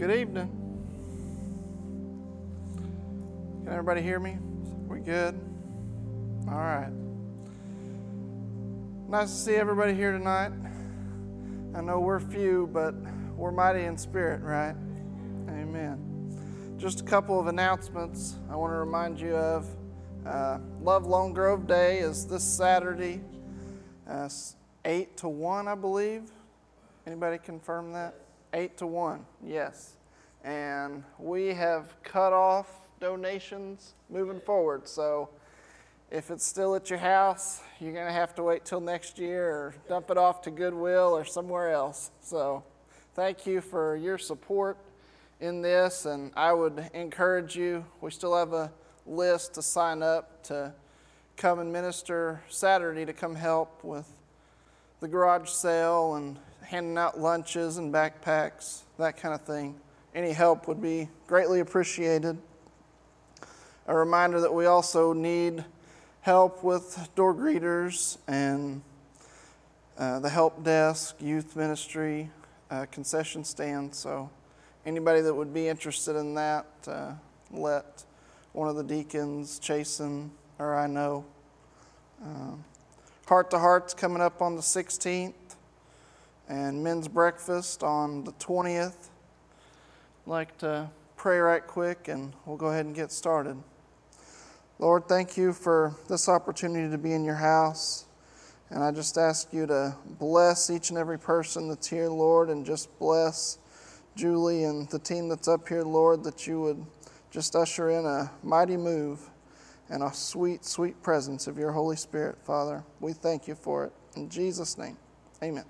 Good evening. Can everybody hear me? We good? All right. Nice to see everybody here tonight. I know we're few, but we're mighty in spirit, right? Amen. Just a couple of announcements I want to remind you of. Uh, Love Lone Grove Day is this Saturday, uh, 8 to 1, I believe. Anybody confirm that? 8 to 1, yes. And we have cut off donations moving forward. So if it's still at your house, you're going to have to wait till next year or dump it off to Goodwill or somewhere else. So thank you for your support in this. And I would encourage you, we still have a list to sign up to come and minister Saturday to come help with the garage sale and handing out lunches and backpacks, that kind of thing. Any help would be greatly appreciated. A reminder that we also need help with door greeters and uh, the help desk, youth ministry, uh, concession stand. So, anybody that would be interested in that, uh, let one of the deacons, Chasen, or I know. Um, Heart to Heart's coming up on the 16th and men's breakfast on the 20th. I'd like to pray right quick and we'll go ahead and get started. Lord, thank you for this opportunity to be in your house. And I just ask you to bless each and every person that's here, Lord, and just bless Julie and the team that's up here, Lord, that you would just usher in a mighty move and a sweet, sweet presence of your Holy Spirit, Father. We thank you for it. In Jesus' name, amen.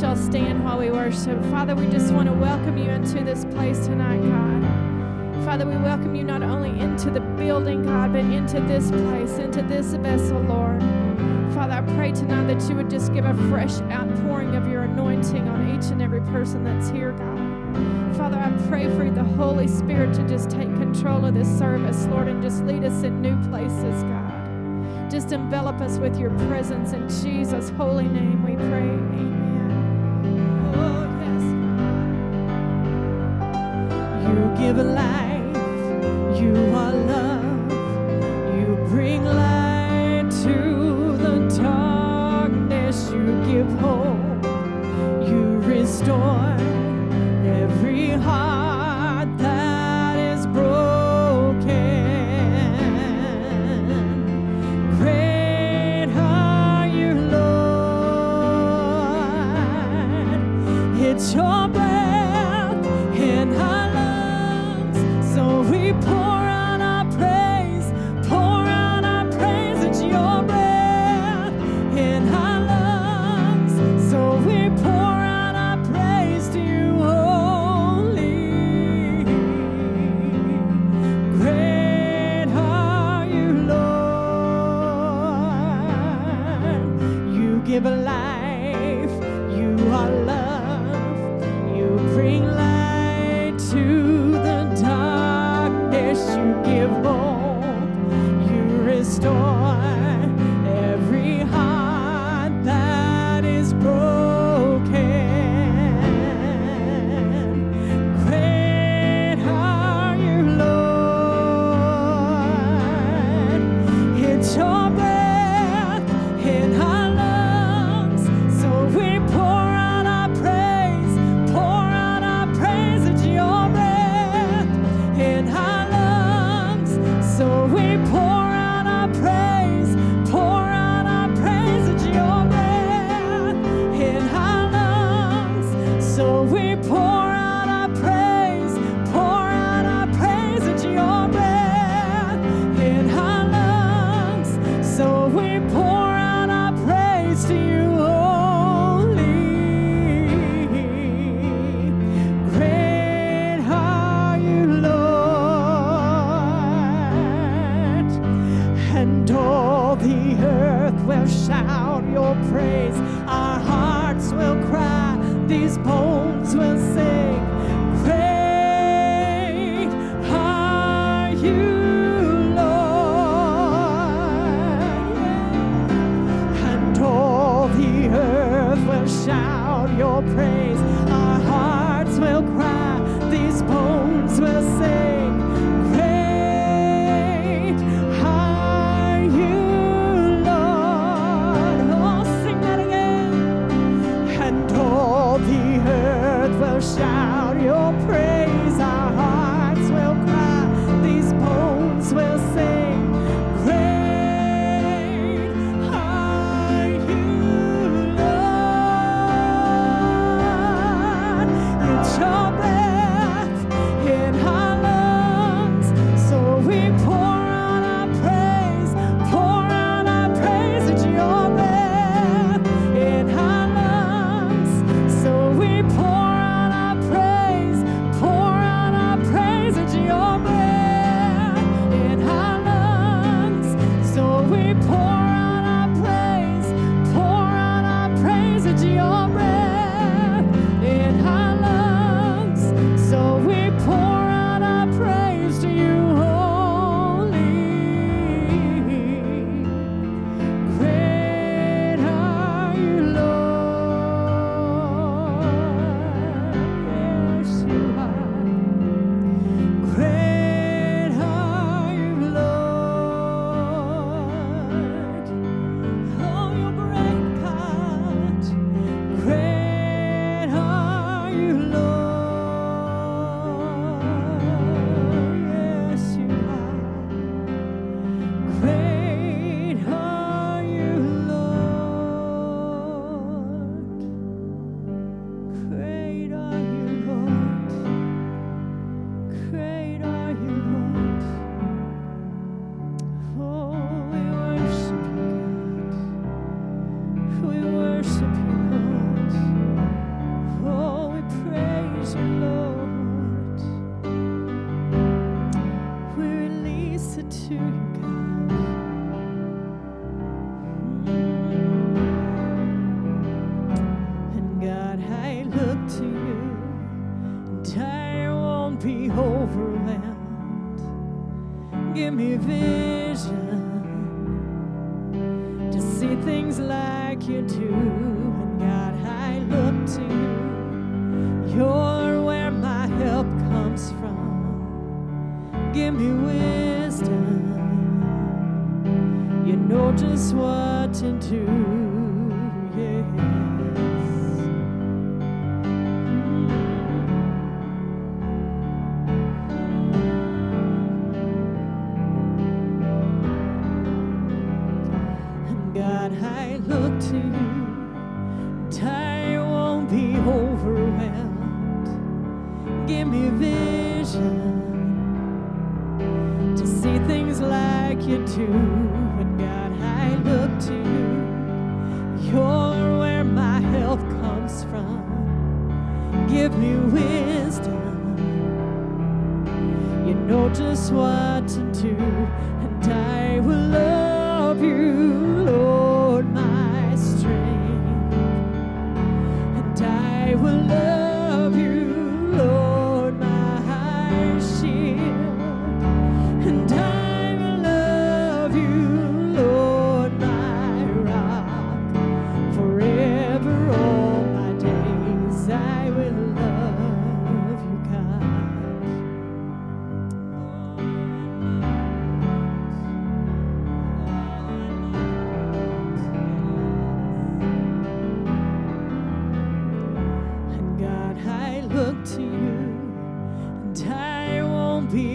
Y'all stand while we worship? Father, we just want to welcome you into this place tonight, God. Father, we welcome you not only into the building, God, but into this place, into this vessel, Lord. Father, I pray tonight that you would just give a fresh outpouring of your anointing on each and every person that's here, God. Father, I pray for the Holy Spirit to just take control of this service, Lord, and just lead us in new places, God. Just envelop us with your presence in Jesus' holy name, we pray. Amen. Oh, yes. You give life, you are love,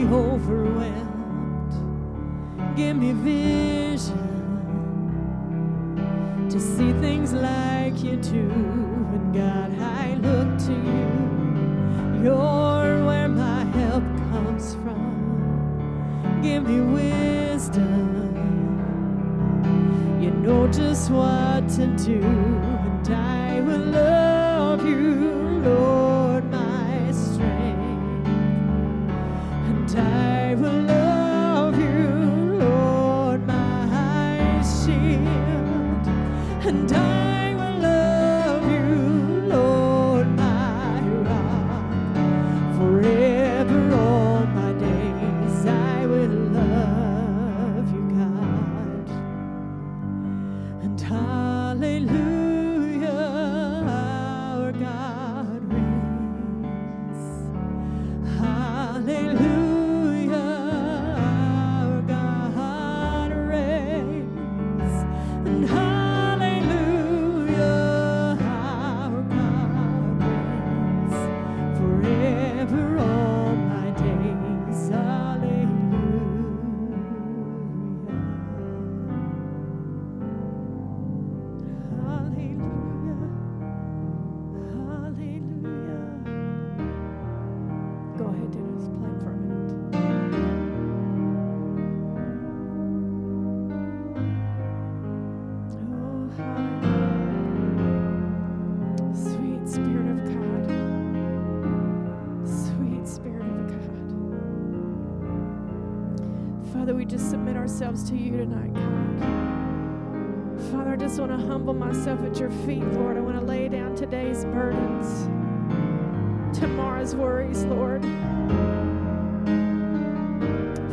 overwhelmed. Give me vision to see things like you do. And God, I look to you. You're where my help comes from. Give me wisdom. You know just what to do, and I will love you. Ourselves to you tonight, God. Father, I just want to humble myself at your feet, Lord. I want to lay down today's burdens, tomorrow's worries, Lord.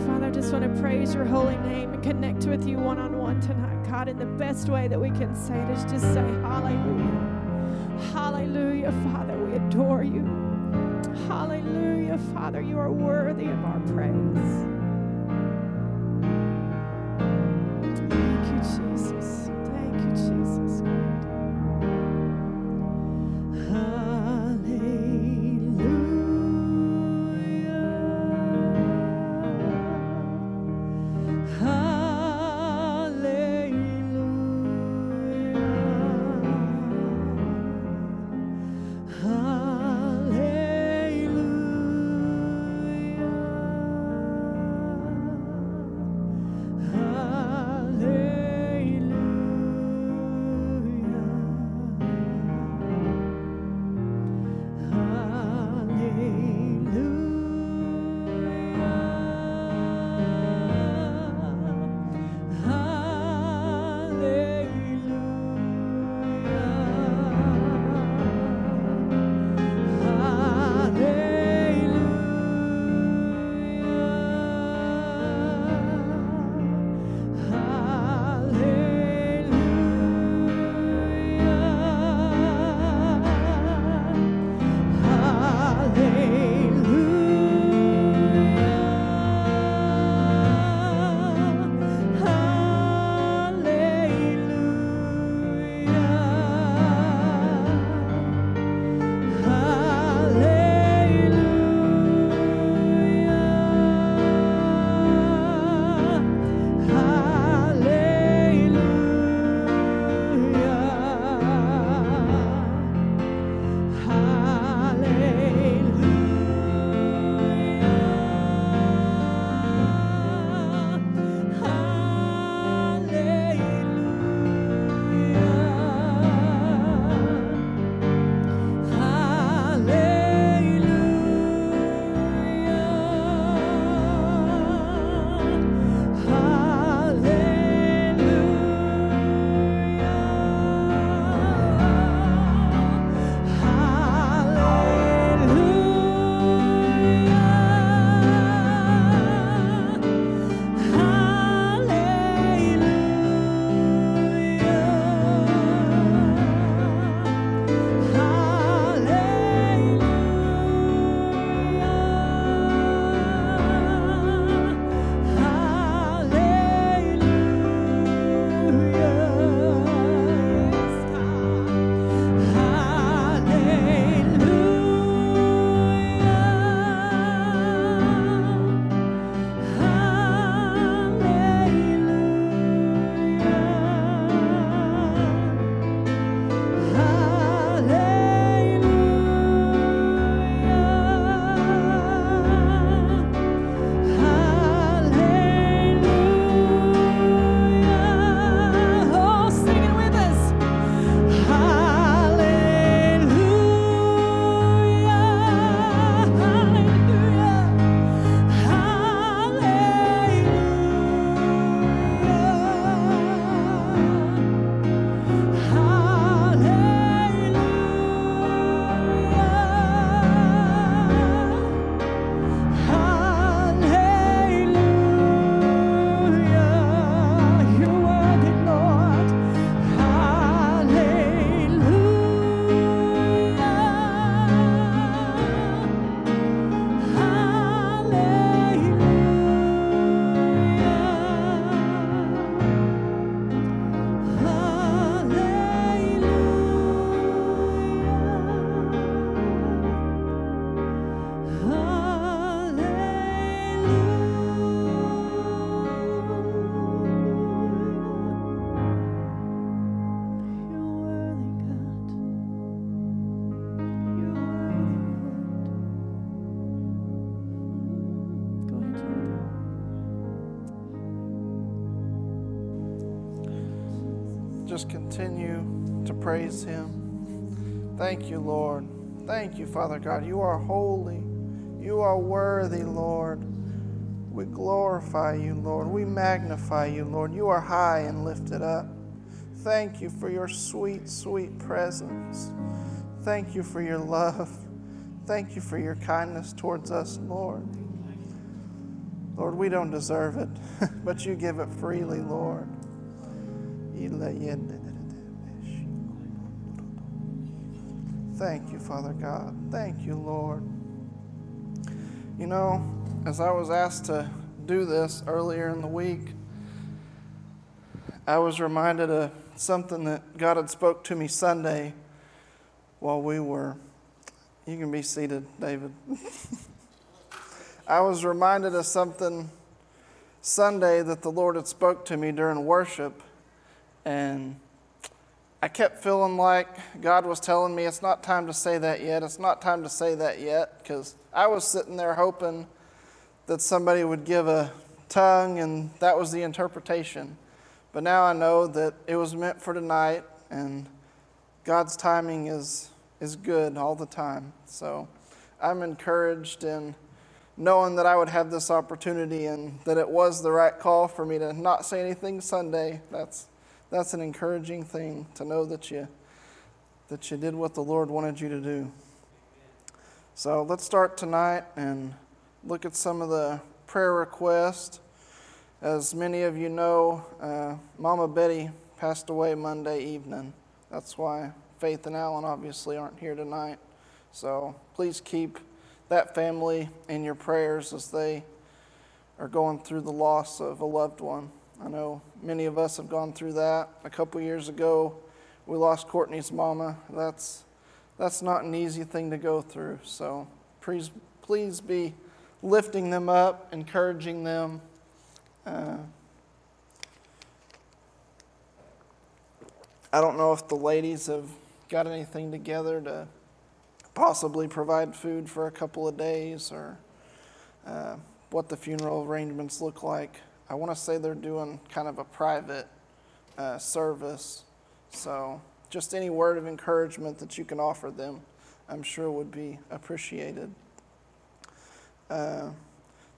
Father, I just want to praise your holy name and connect with you one on one tonight, God. And the best way that we can say it is just say, Hallelujah. Hallelujah, Father. We adore you. Hallelujah, Father. You are worthy of our praise. Praise Him. Thank you, Lord. Thank you, Father God. You are holy. You are worthy, Lord. We glorify you, Lord. We magnify you, Lord. You are high and lifted up. Thank you for your sweet, sweet presence. Thank you for your love. Thank you for your kindness towards us, Lord. Lord, we don't deserve it, but you give it freely, Lord. Father God. Thank you, Lord. You know, as I was asked to do this earlier in the week, I was reminded of something that God had spoke to me Sunday while we were you can be seated, David. I was reminded of something Sunday that the Lord had spoke to me during worship and I kept feeling like God was telling me it's not time to say that yet. It's not time to say that yet because I was sitting there hoping that somebody would give a tongue and that was the interpretation. But now I know that it was meant for tonight, and God's timing is, is good all the time. So I'm encouraged in knowing that I would have this opportunity and that it was the right call for me to not say anything Sunday. That's, that's an encouraging thing to know that you, that you did what the Lord wanted you to do. So let's start tonight and look at some of the prayer requests. As many of you know, uh, Mama Betty passed away Monday evening. That's why Faith and Alan obviously aren't here tonight. So please keep that family in your prayers as they are going through the loss of a loved one. I know many of us have gone through that. A couple years ago, we lost Courtney's mama. That's that's not an easy thing to go through. So please please be lifting them up, encouraging them uh, I don't know if the ladies have got anything together to possibly provide food for a couple of days or uh, what the funeral arrangements look like. I want to say they're doing kind of a private uh, service. So, just any word of encouragement that you can offer them, I'm sure would be appreciated. Uh,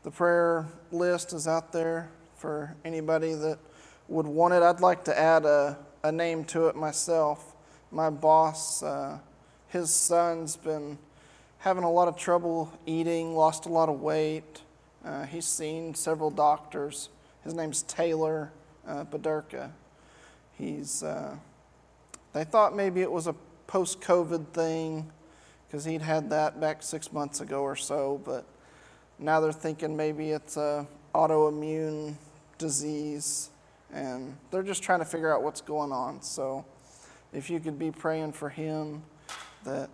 the prayer list is out there for anybody that would want it. I'd like to add a, a name to it myself. My boss, uh, his son's been having a lot of trouble eating, lost a lot of weight. Uh, he's seen several doctors. His name's Taylor uh, Baderka. He's, uh, they thought maybe it was a post COVID thing because he'd had that back six months ago or so, but now they're thinking maybe it's a autoimmune disease, and they're just trying to figure out what's going on. So, if you could be praying for him, that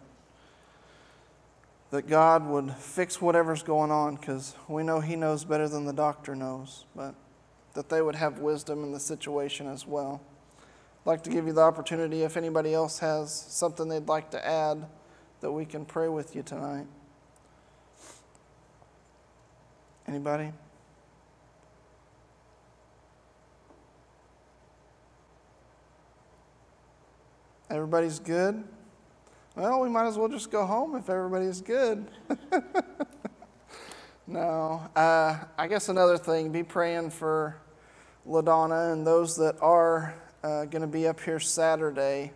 that God would fix whatever's going on, because we know He knows better than the doctor knows, but that they would have wisdom in the situation as well. I'd like to give you the opportunity if anybody else has something they'd like to add that we can pray with you tonight. Anybody? Everybody's good? Well, we might as well just go home if everybody's good. no. Uh, I guess another thing be praying for LaDonna and those that are uh, going to be up here Saturday,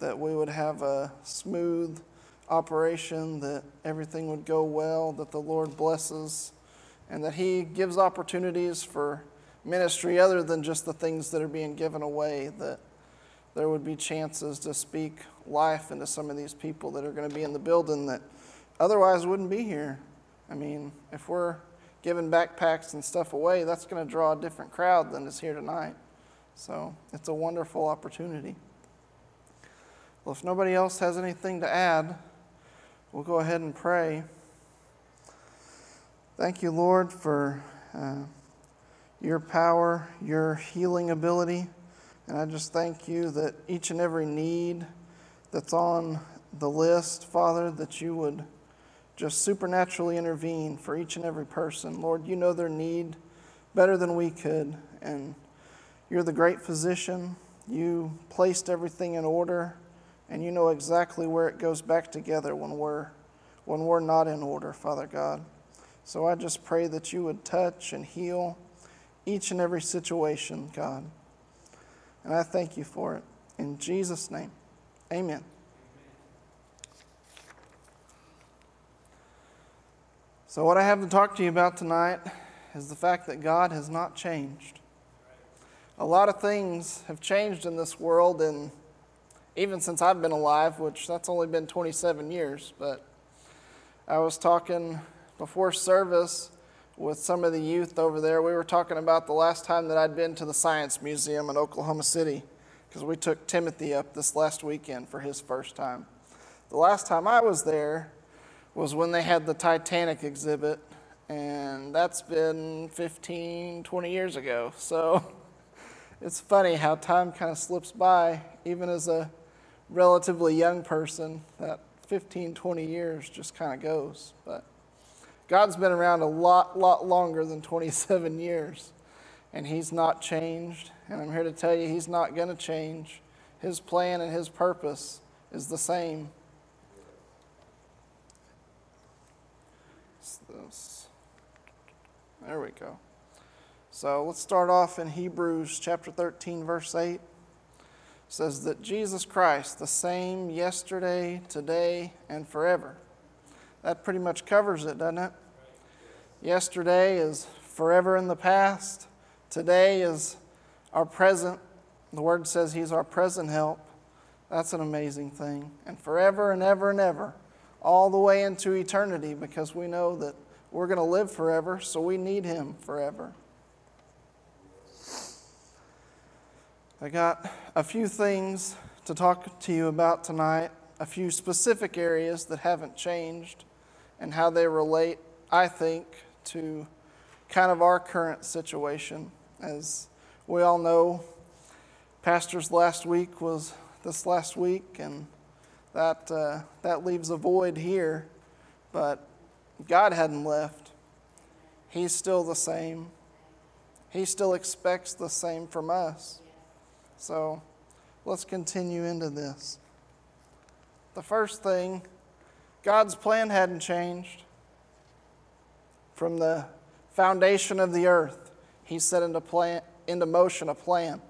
that we would have a smooth operation, that everything would go well, that the Lord blesses and that He gives opportunities for ministry other than just the things that are being given away, that there would be chances to speak life into some of these people that are going to be in the building that otherwise wouldn't be here. I mean, if we're giving backpacks and stuff away, that's going to draw a different crowd than is here tonight. So it's a wonderful opportunity. Well, if nobody else has anything to add, we'll go ahead and pray. Thank you, Lord, for uh, your power, your healing ability. And I just thank you that each and every need that's on the list, Father, that you would just supernaturally intervene for each and every person. Lord, you know their need better than we could. And you're the great physician. You placed everything in order, and you know exactly where it goes back together when we're, when we're not in order, Father God. So I just pray that you would touch and heal each and every situation, God. And I thank you for it. In Jesus' name, amen. So, what I have to talk to you about tonight is the fact that God has not changed. A lot of things have changed in this world, and even since I've been alive, which that's only been 27 years, but I was talking before service with some of the youth over there. We were talking about the last time that I'd been to the Science Museum in Oklahoma City because we took Timothy up this last weekend for his first time. The last time I was there was when they had the Titanic exhibit, and that's been 15, 20 years ago. So it's funny how time kind of slips by, even as a relatively young person, that 15, 20 years just kind of goes. But God's been around a lot, lot longer than 27 years, and He's not changed. And I'm here to tell you, He's not going to change. His plan and His purpose is the same. There we go. So let's start off in Hebrews chapter 13, verse 8. It says that Jesus Christ, the same yesterday, today, and forever that pretty much covers it, doesn't it? Yesterday is forever in the past. Today is our present. The Word says He's our present help. That's an amazing thing. And forever and ever and ever, all the way into eternity, because we know that we're going to live forever, so we need Him forever. I got a few things to talk to you about tonight, a few specific areas that haven't changed and how they relate, I think, to kind of our current situation. As we all know, Pastor's last week was this last week, and that, uh, that leaves a void here. But God hadn't left, He's still the same. He still expects the same from us. So let's continue into this. The first thing God's plan hadn't changed. From the foundation of the earth, He set into, plan, into motion a plan,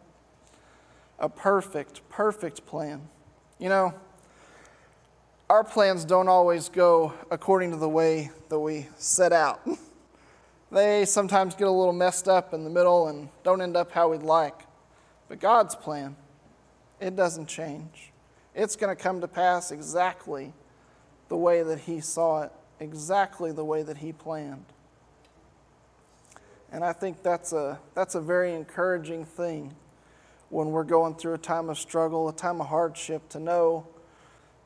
a perfect, perfect plan. You know, our plans don't always go according to the way that we set out. they sometimes get a little messed up in the middle and don't end up how we'd like. But God's plan, it doesn't change. It's going to come to pass exactly the way that he saw it, exactly the way that he planned. And I think that's a, that's a very encouraging thing when we're going through a time of struggle, a time of hardship, to know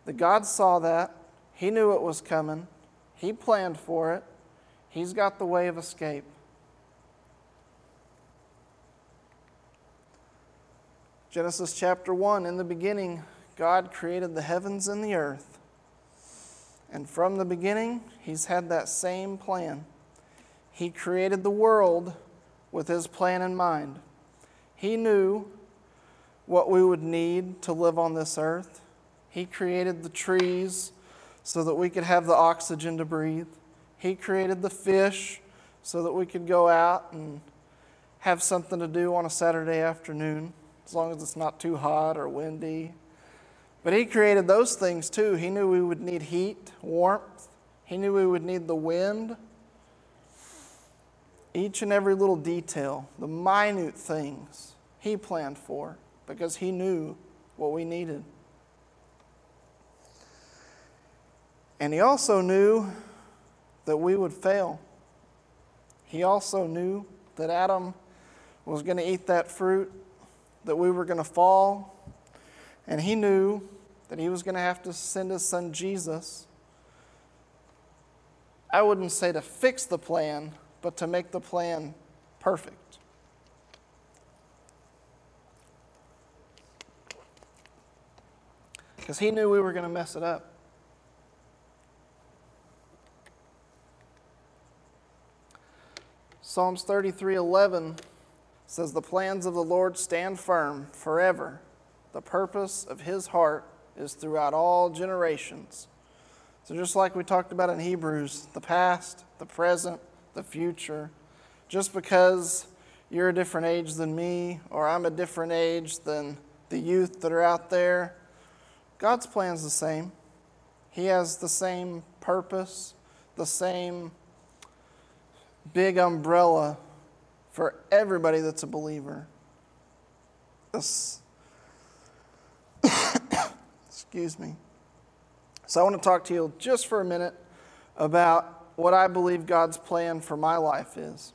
that God saw that. He knew it was coming. He planned for it. He's got the way of escape. Genesis chapter 1 In the beginning, God created the heavens and the earth. And from the beginning, He's had that same plan. He created the world with His plan in mind. He knew what we would need to live on this earth. He created the trees so that we could have the oxygen to breathe. He created the fish so that we could go out and have something to do on a Saturday afternoon, as long as it's not too hot or windy. But He created those things too. He knew we would need heat, warmth, He knew we would need the wind. Each and every little detail, the minute things, He planned for because He knew what we needed. And He also knew that we would fail. He also knew that Adam was going to eat that fruit, that we were going to fall, and He knew that he was going to have to send his son Jesus. I wouldn't say to fix the plan, but to make the plan perfect. Because he knew we were going to mess it up. Psalms 33:11 says the plans of the Lord stand firm forever. The purpose of his heart is throughout all generations. So, just like we talked about in Hebrews, the past, the present, the future, just because you're a different age than me, or I'm a different age than the youth that are out there, God's plan's the same. He has the same purpose, the same big umbrella for everybody that's a believer. This, excuse me. So, I want to talk to you just for a minute about what I believe God's plan for my life is.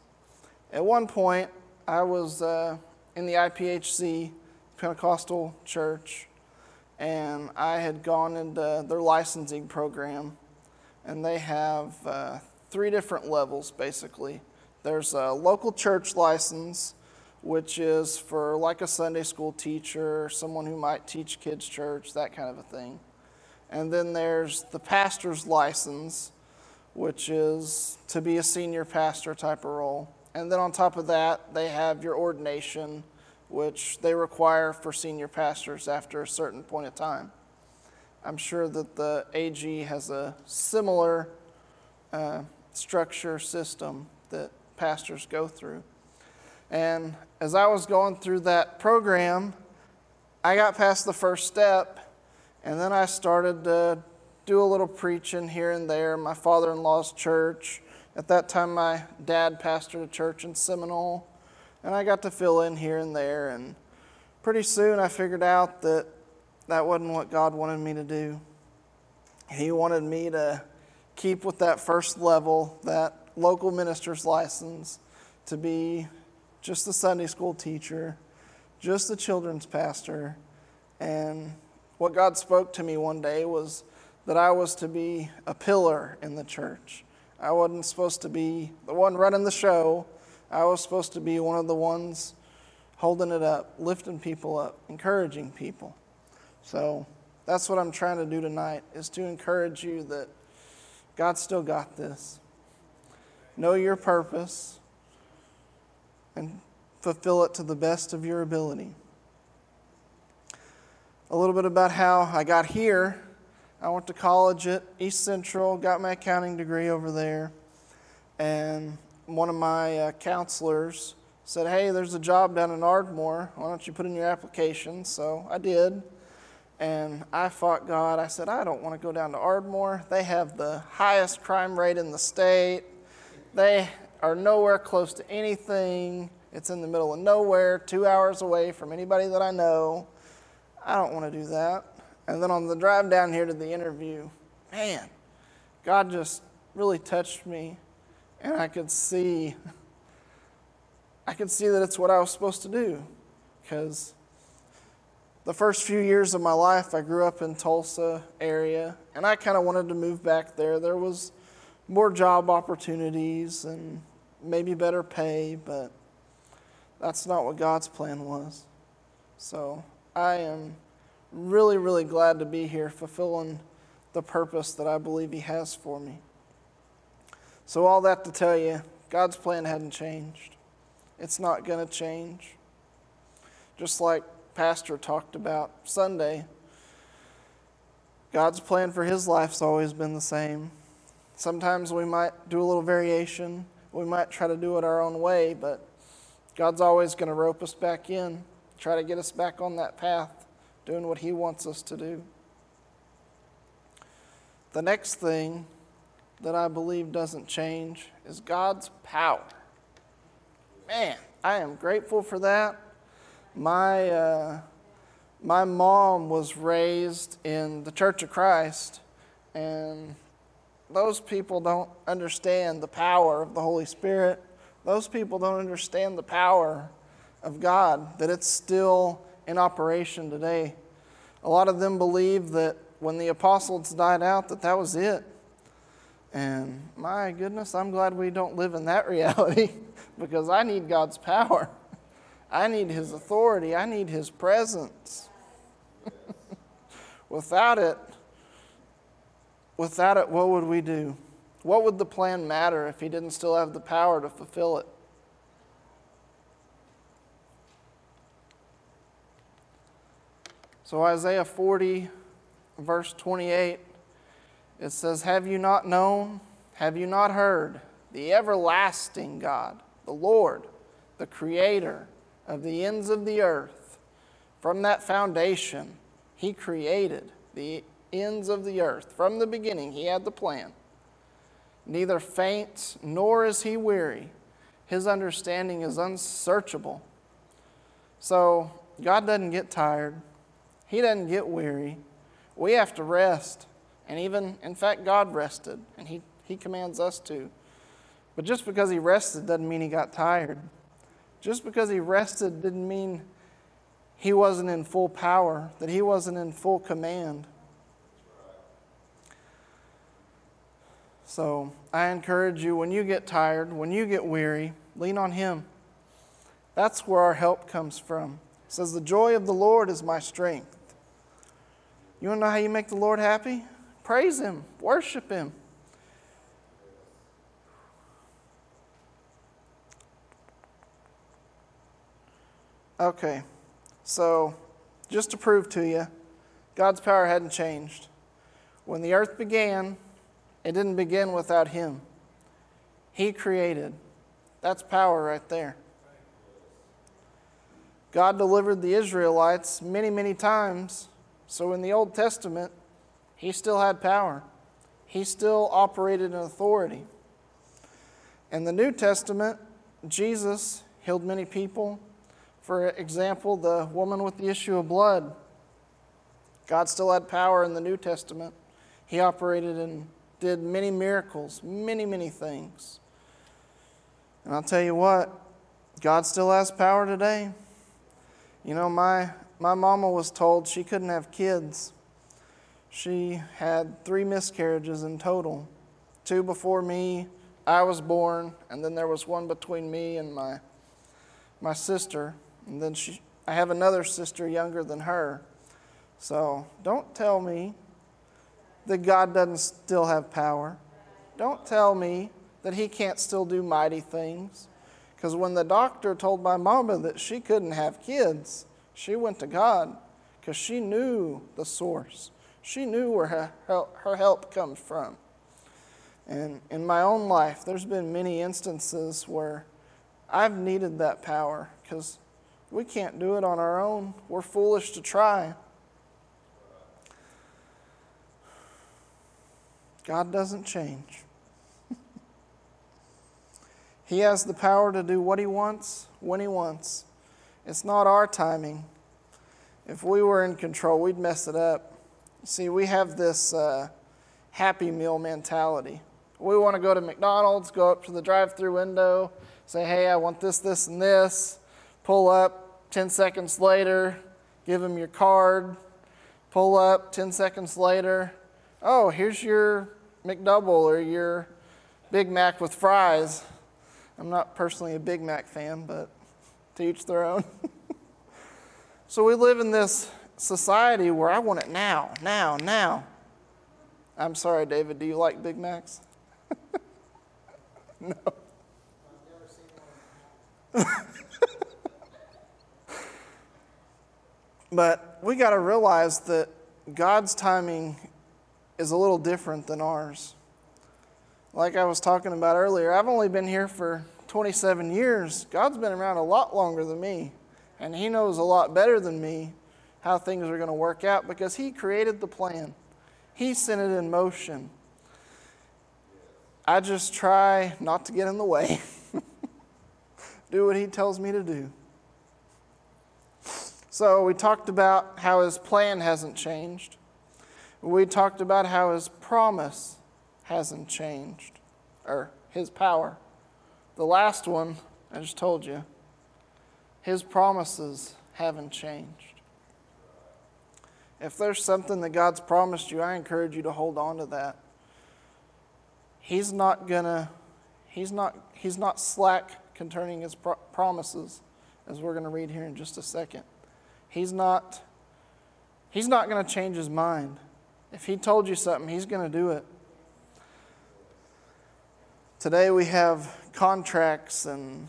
At one point, I was uh, in the IPHC Pentecostal church, and I had gone into their licensing program, and they have uh, three different levels basically. There's a local church license, which is for like a Sunday school teacher, someone who might teach kids' church, that kind of a thing. And then there's the pastor's license, which is to be a senior pastor type of role. And then on top of that, they have your ordination, which they require for senior pastors after a certain point of time. I'm sure that the AG has a similar uh, structure system that pastors go through. And as I was going through that program, I got past the first step, and then I started to do a little preaching here and there. My father in law's church. At that time, my dad pastored a church in Seminole, and I got to fill in here and there. And pretty soon, I figured out that that wasn't what God wanted me to do. He wanted me to keep with that first level, that local minister's license, to be just a Sunday school teacher, just a children's pastor. And what God spoke to me one day was that I was to be a pillar in the church. I wasn't supposed to be the one running the show. I was supposed to be one of the ones holding it up, lifting people up, encouraging people. So that's what I'm trying to do tonight is to encourage you that God still got this. Know your purpose and fulfill it to the best of your ability. A little bit about how I got here. I went to college at East Central, got my accounting degree over there, and one of my uh, counselors said, Hey, there's a job down in Ardmore. Why don't you put in your application? So I did. And I fought God. I said, I don't want to go down to Ardmore. They have the highest crime rate in the state. They are nowhere close to anything. It's in the middle of nowhere, two hours away from anybody that I know. I don't want to do that. And then on the drive down here to the interview, man, God just really touched me. And I could see, I could see that it's what I was supposed to do. Because the first few years of my life, I grew up in Tulsa area, and I kind of wanted to move back there. There was more job opportunities and maybe better pay, but that's not what God's plan was. So I am really, really glad to be here fulfilling the purpose that I believe He has for me. So, all that to tell you, God's plan hadn't changed. It's not going to change. Just like pastor talked about Sunday, God's plan for his life's always been the same. Sometimes we might do a little variation, we might try to do it our own way, but God's always going to rope us back in, try to get us back on that path, doing what he wants us to do. The next thing that I believe doesn't change is God's power. Man, I am grateful for that my, uh, my mom was raised in the Church of Christ, and those people don't understand the power of the Holy Spirit. Those people don't understand the power of God, that it's still in operation today. A lot of them believe that when the apostles died out, that that was it. And my goodness, I'm glad we don't live in that reality because I need God's power. I need His authority. I need His presence. without it, without it, what would we do? What would the plan matter if He didn't still have the power to fulfill it? So, Isaiah 40, verse 28, It says, Have you not known? Have you not heard? The everlasting God, the Lord, the Creator of the ends of the earth, from that foundation, He created the ends of the earth. From the beginning, He had the plan. Neither faints nor is He weary. His understanding is unsearchable. So, God doesn't get tired, He doesn't get weary. We have to rest. And even, in fact, God rested, and He, he commands us to. But just because He rested doesn't mean He got tired. Just because He rested didn't mean He wasn't in full power, that He wasn't in full command. So I encourage you when you get tired, when you get weary, lean on Him. That's where our help comes from. It says, The joy of the Lord is my strength. You want to know how you make the Lord happy? Praise Him, worship Him. Okay, so just to prove to you, God's power hadn't changed. When the earth began, it didn't begin without Him. He created. That's power right there. God delivered the Israelites many, many times. So in the Old Testament, he still had power, he still operated in authority. In the New Testament, Jesus healed many people. For example, the woman with the issue of blood. God still had power in the New Testament. He operated and did many miracles, many, many things. And I'll tell you what, God still has power today. You know, my, my mama was told she couldn't have kids she had three miscarriages in total two before me, I was born, and then there was one between me and my, my sister. And then she, I have another sister younger than her. So don't tell me that God doesn't still have power. Don't tell me that He can't still do mighty things. Because when the doctor told my mama that she couldn't have kids, she went to God because she knew the source. She knew where her help, her help comes from. And in my own life, there's been many instances where I've needed that power because we can't do it on our own. We're foolish to try. God doesn't change. he has the power to do what He wants, when He wants. It's not our timing. If we were in control, we'd mess it up. See, we have this uh, happy meal mentality. We want to go to McDonald's, go up to the drive through window, say, hey, I want this, this, and this, pull up 10 seconds later, give them your card, pull up 10 seconds later, oh, here's your McDouble or your Big Mac with fries. I'm not personally a Big Mac fan, but to each their own. so we live in this society where I want it now, now, now. I'm sorry, David, do you like Big Macs? no. but we got to realize that God's timing is a little different than ours. Like I was talking about earlier, I've only been here for 27 years. God's been around a lot longer than me, and He knows a lot better than me how things are going to work out because He created the plan, He sent it in motion. I just try not to get in the way, do what He tells me to do. So, we talked about how His plan hasn't changed. We talked about how His promise hasn't changed, or His power. The last one, I just told you, His promises haven't changed. If there's something that God's promised you, I encourage you to hold on to that. He's not gonna, he's not, he's not slack concerning his pro- promises, as we're gonna read here in just a second. He's not, he's not gonna change his mind. If he told you something, he's gonna do it. Today we have contracts and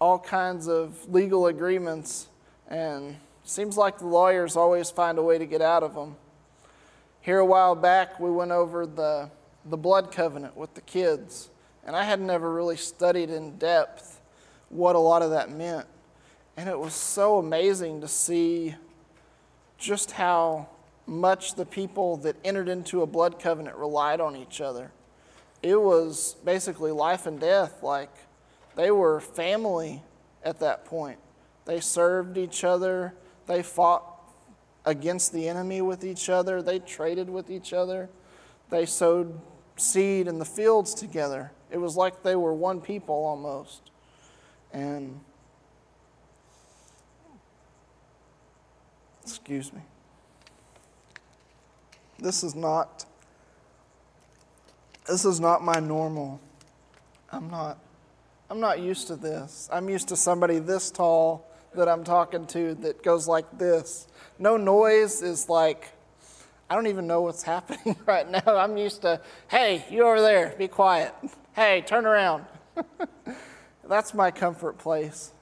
all kinds of legal agreements and Seems like the lawyers always find a way to get out of them. here a while back, we went over the, the blood covenant with the kids, and I had never really studied in depth what a lot of that meant. And it was so amazing to see just how much the people that entered into a blood covenant relied on each other. It was basically life and death. Like they were family at that point. They served each other, they fought against the enemy with each other, they traded with each other, they sowed seed in the fields together. It was like they were one people almost. And excuse me. This is not this is not my normal. I'm not I'm not used to this. I'm used to somebody this tall that I'm talking to that goes like this. No noise is like I don't even know what's happening right now. I'm used to, hey, you over there, be quiet. Hey, turn around. That's my comfort place.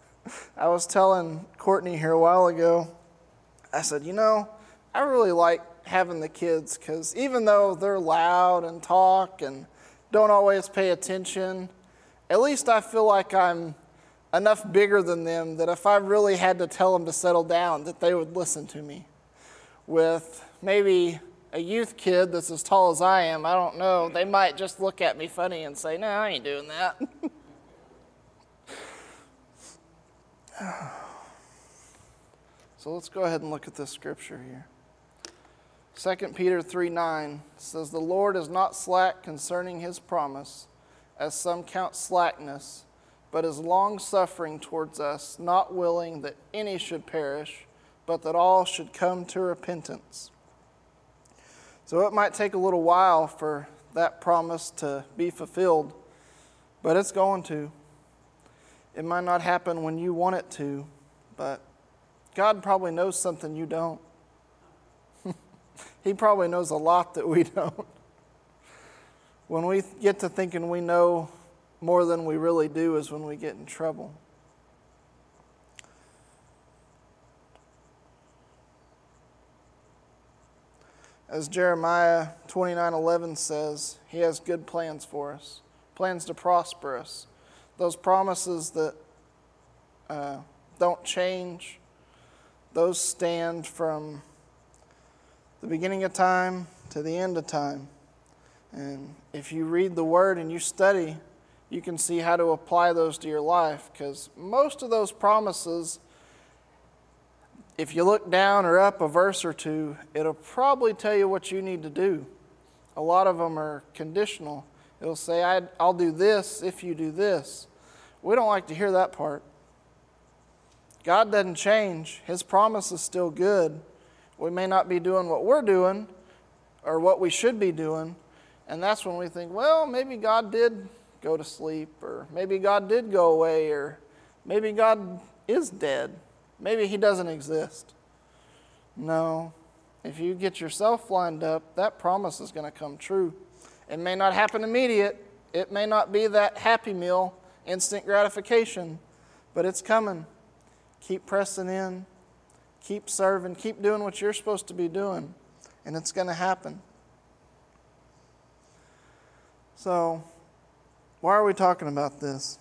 I was telling Courtney here a while ago, I said, you know, I really like having the kids because even though they're loud and talk and don't always pay attention, at least I feel like I'm enough bigger than them that if I really had to tell them to settle down, that they would listen to me. With maybe a youth kid that's as tall as I am, I don't know, they might just look at me funny and say, No, I ain't doing that. so let's go ahead and look at this scripture here. 2 Peter 3 9 says, The Lord is not slack concerning his promise, as some count slackness, but is long suffering towards us, not willing that any should perish, but that all should come to repentance. So it might take a little while for that promise to be fulfilled, but it's going to. It might not happen when you want it to, but God probably knows something you don't. he probably knows a lot that we don't. When we get to thinking we know more than we really do, is when we get in trouble. As Jeremiah 29:11 says, he has good plans for us, plans to prosper us. Those promises that uh, don't change, those stand from the beginning of time to the end of time. And if you read the Word and you study, you can see how to apply those to your life because most of those promises, if you look down or up a verse or two, it'll probably tell you what you need to do. A lot of them are conditional. It'll say, I'll do this if you do this. We don't like to hear that part. God doesn't change, His promise is still good. We may not be doing what we're doing or what we should be doing. And that's when we think, well, maybe God did go to sleep, or maybe God did go away, or maybe God is dead. Maybe He doesn't exist. No. If you get yourself lined up, that promise is going to come true. It may not happen immediate, it may not be that happy meal, instant gratification, but it's coming. Keep pressing in, keep serving, keep doing what you're supposed to be doing, and it's going to happen. So, why are we talking about this?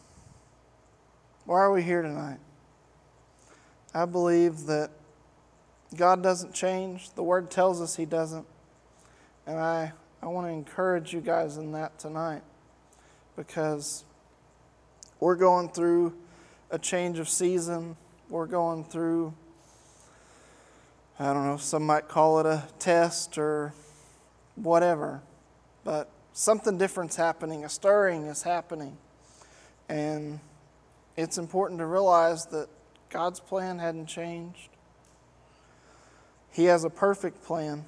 Why are we here tonight? I believe that God doesn't change. The Word tells us He doesn't. And I, I want to encourage you guys in that tonight because we're going through a change of season. We're going through I don't know, some might call it a test or whatever, but something different's happening, a stirring is happening. And it's important to realize that God's plan hadn't changed. He has a perfect plan.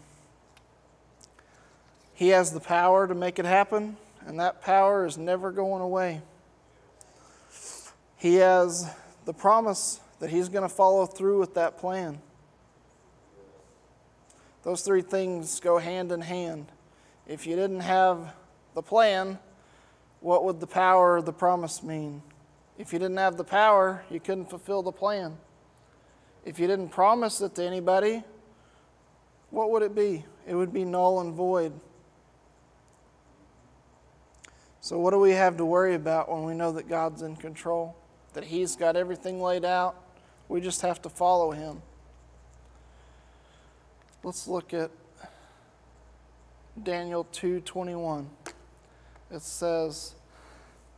He has the power to make it happen, and that power is never going away. He has the promise that He's going to follow through with that plan. Those three things go hand in hand. If you didn't have the plan, what would the power of the promise mean? If you didn't have the power, you couldn't fulfill the plan. If you didn't promise it to anybody, what would it be? It would be null and void. So, what do we have to worry about when we know that God's in control? That He's got everything laid out? We just have to follow Him. Let's look at Daniel 2:21. It says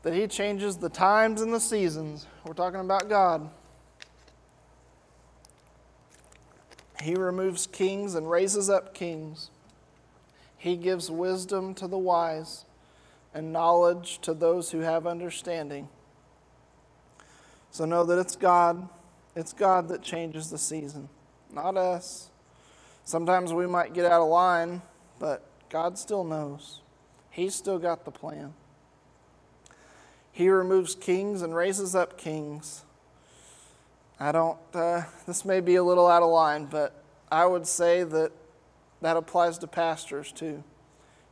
that he changes the times and the seasons. We're talking about God. He removes kings and raises up kings. He gives wisdom to the wise and knowledge to those who have understanding. So know that it's God. It's God that changes the season, not us. Sometimes we might get out of line, but God still knows. He's still got the plan. He removes kings and raises up kings. I don't, uh, this may be a little out of line, but I would say that that applies to pastors too.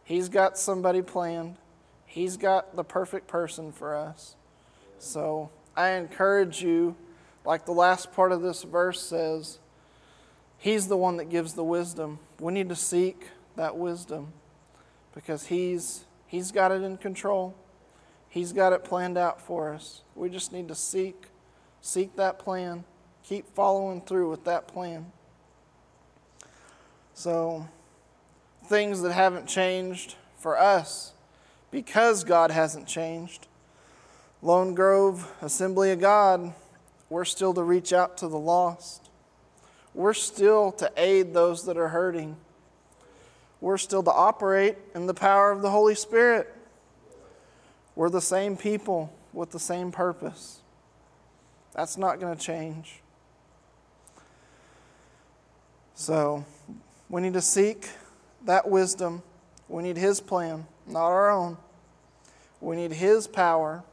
He's got somebody planned, He's got the perfect person for us. So I encourage you, like the last part of this verse says, He's the one that gives the wisdom. We need to seek that wisdom because he's he's got it in control. He's got it planned out for us. We just need to seek seek that plan. Keep following through with that plan. So things that haven't changed for us because God hasn't changed. Lone Grove Assembly of God, we're still to reach out to the lost. We're still to aid those that are hurting we're still to operate in the power of the Holy Spirit. We're the same people with the same purpose. That's not going to change. So, we need to seek that wisdom. We need His plan, not our own. We need His power,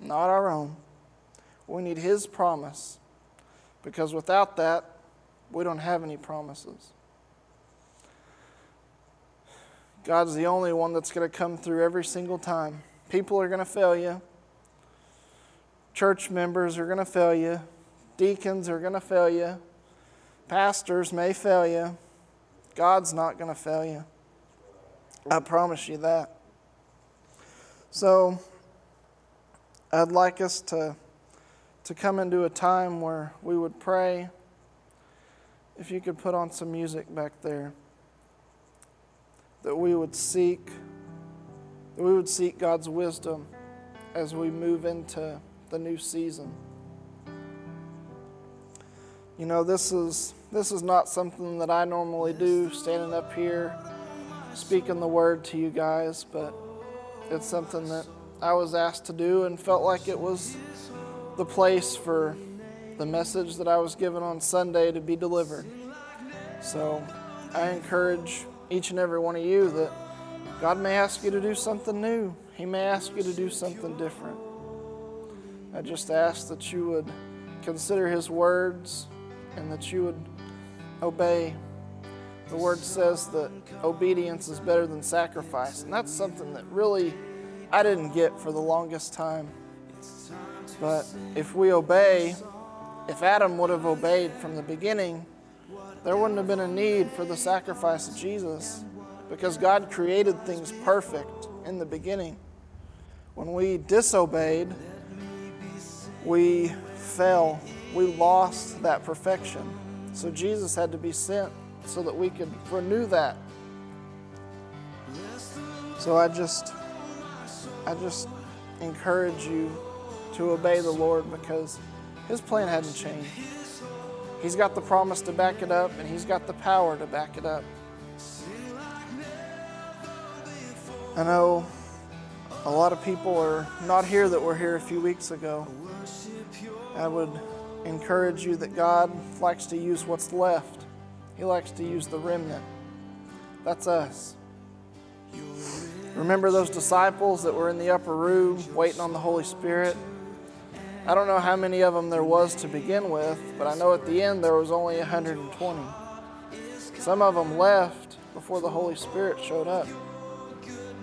not our own. We need His promise, because without that, we don't have any promises. God's the only one that's going to come through every single time. People are going to fail you. Church members are going to fail you. Deacons are going to fail you. Pastors may fail you. God's not going to fail you. I promise you that. So, I'd like us to, to come into a time where we would pray. If you could put on some music back there that we would seek that we would seek God's wisdom as we move into the new season. You know, this is this is not something that I normally do standing up here speaking the word to you guys, but it's something that I was asked to do and felt like it was the place for the message that I was given on Sunday to be delivered. So I encourage each and every one of you that God may ask you to do something new. He may ask you to do something different. I just ask that you would consider His words and that you would obey. The Word says that obedience is better than sacrifice, and that's something that really I didn't get for the longest time. But if we obey, if Adam would have obeyed from the beginning, there wouldn't have been a need for the sacrifice of Jesus because God created things perfect in the beginning. When we disobeyed, we fell. We lost that perfection. So Jesus had to be sent so that we could renew that. So I just I just encourage you to obey the Lord because his plan hadn't changed. He's got the promise to back it up, and He's got the power to back it up. I know a lot of people are not here that were here a few weeks ago. I would encourage you that God likes to use what's left, He likes to use the remnant. That's us. Remember those disciples that were in the upper room waiting on the Holy Spirit? I don't know how many of them there was to begin with, but I know at the end there was only 120. Some of them left before the Holy Spirit showed up.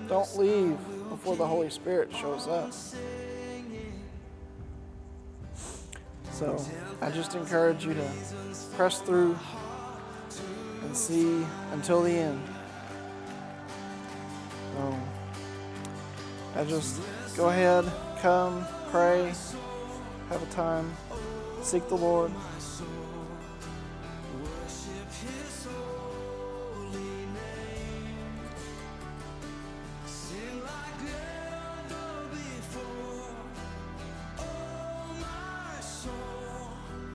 Don't leave before the Holy Spirit shows up. So I just encourage you to press through and see until the end. So, I just go ahead, come, pray, have a time, seek the Lord.